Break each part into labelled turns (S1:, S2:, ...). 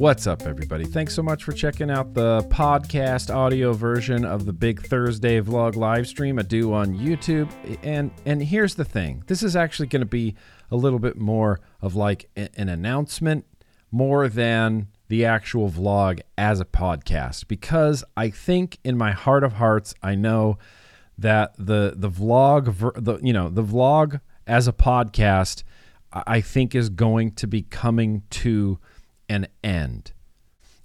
S1: What's up, everybody? Thanks so much for checking out the podcast audio version of the Big Thursday vlog live stream I do on YouTube. And and here's the thing: this is actually going to be a little bit more of like an announcement, more than the actual vlog as a podcast, because I think in my heart of hearts, I know that the the vlog, the you know the vlog as a podcast, I think is going to be coming to an end.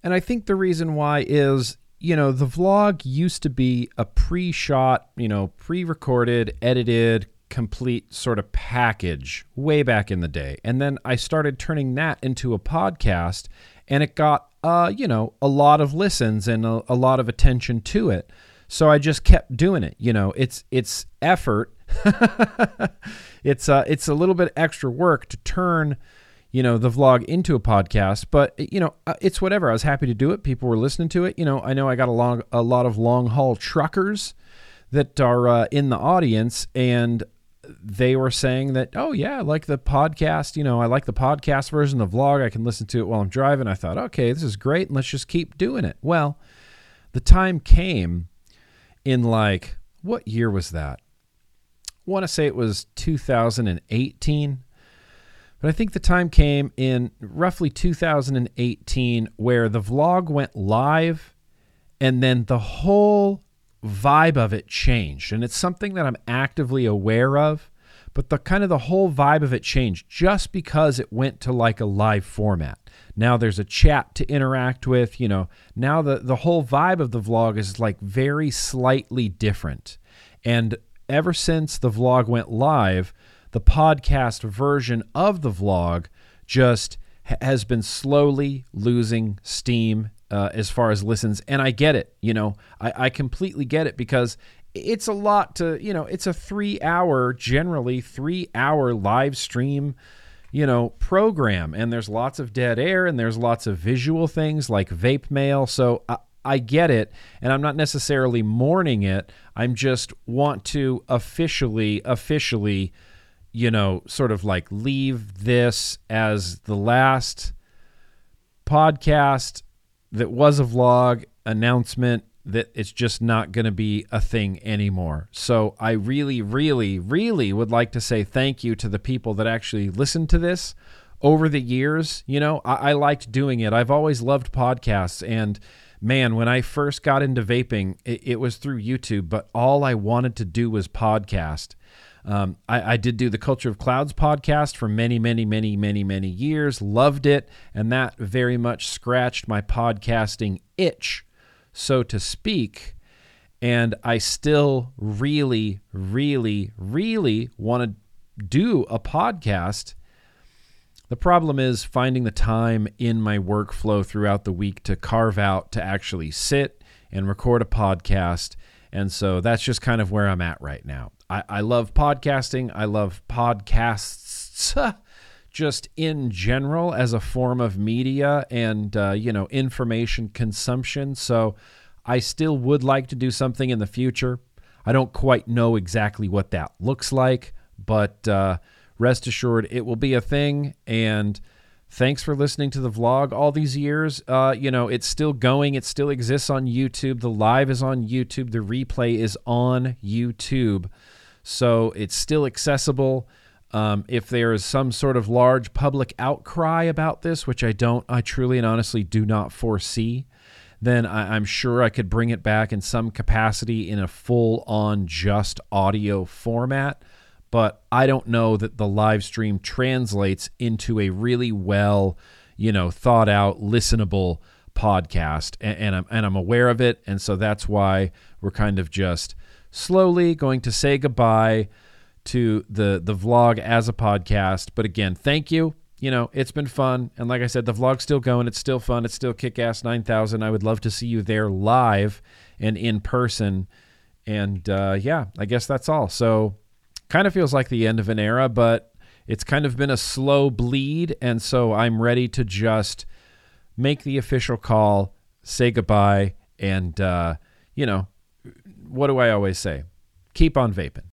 S1: And I think the reason why is, you know, the vlog used to be a pre shot, you know, pre recorded, edited, complete sort of package way back in the day. And then I started turning that into a podcast and it got, uh, you know, a lot of listens and a, a lot of attention to it. So I just kept doing it. You know, it's it's effort. it's uh, it's a little bit extra work to turn you know the vlog into a podcast but you know uh, it's whatever. I was happy to do it. People were listening to it. You know i know i got a long a lot of long haul truckers that are uh, in the audience and they were saying that oh yeah I like the podcast you know i like the podcast version of the vlog i can listen to it while i'm driving. I thought okay this is great and let's just keep doing it. Well the time came in like what year was that? I want to say it was 2018 but I think the time came in roughly 2018 where the vlog went live and then the whole vibe of it changed. And it's something that I'm actively aware of, but the kind of the whole vibe of it changed just because it went to like a live format. Now there's a chat to interact with, you know. Now the the whole vibe of the vlog is like very slightly different. And ever since the vlog went live, the podcast version of the vlog just has been slowly losing steam uh, as far as listens. And I get it. You know, I, I completely get it because it's a lot to, you know, it's a three hour, generally three hour live stream you know, program. And there's lots of dead air and there's lots of visual things like vape mail. So I, I, get it. And I'm not necessarily mourning it. I'm just want to officially, officially you know, sort of like leave this as the last podcast that was a vlog announcement that it's just not going to be a thing anymore. So I really, really, really would like to say thank you to the people that actually listened to this over the years. You know, I, I liked doing it. I've always loved podcasts. And man, when I first got into vaping, it, it was through YouTube, but all I wanted to do was podcast. Um, I, I, did do the Culture of Clouds podcast for many, many, many, many, many years. Loved it. And that very much scratched my podcasting itch, so to speak. And I still really, really, really want to do a podcast. The problem is finding the time in my workflow throughout the week to carve out to actually sit and record a podcast. And so that's just kind of where I'm at right now. I, I love podcasting. I love podcasts just in general as a form of media and, uh, you know, information consumption. So I still would like to do something in the future. I don't quite know exactly what that looks like, but uh, rest assured it will be a thing. And thanks for listening to the vlog all these years. Uh, you know, it's still going, it still exists on YouTube. The live is on YouTube, the replay is on YouTube so it's still accessible. Um, if there is some sort of large public outcry about this, which I don't, I truly and honestly do not foresee, then I, am sure I could bring it back in some capacity in a full on just audio format. But I don't know that the live stream translates into a really well, you know, thought out, listenable podcast. And, and I'm, and I'm aware of it. And so that's why we're kind of just slowly going to say goodbye to the the vlog as a podcast. But again, thank you. You know, it's been fun. And like I said, the vlog's still going. It's still fun. It's still kick ass 9000. I would love to see you there live and in person. And uh, yeah, I guess that's all. So kind of feels like the end of an era, but it's kind of been a slow bleed. And so I'm ready to just make the official call, say goodbye, and, uh, you know, what do I always say? Keep on vaping.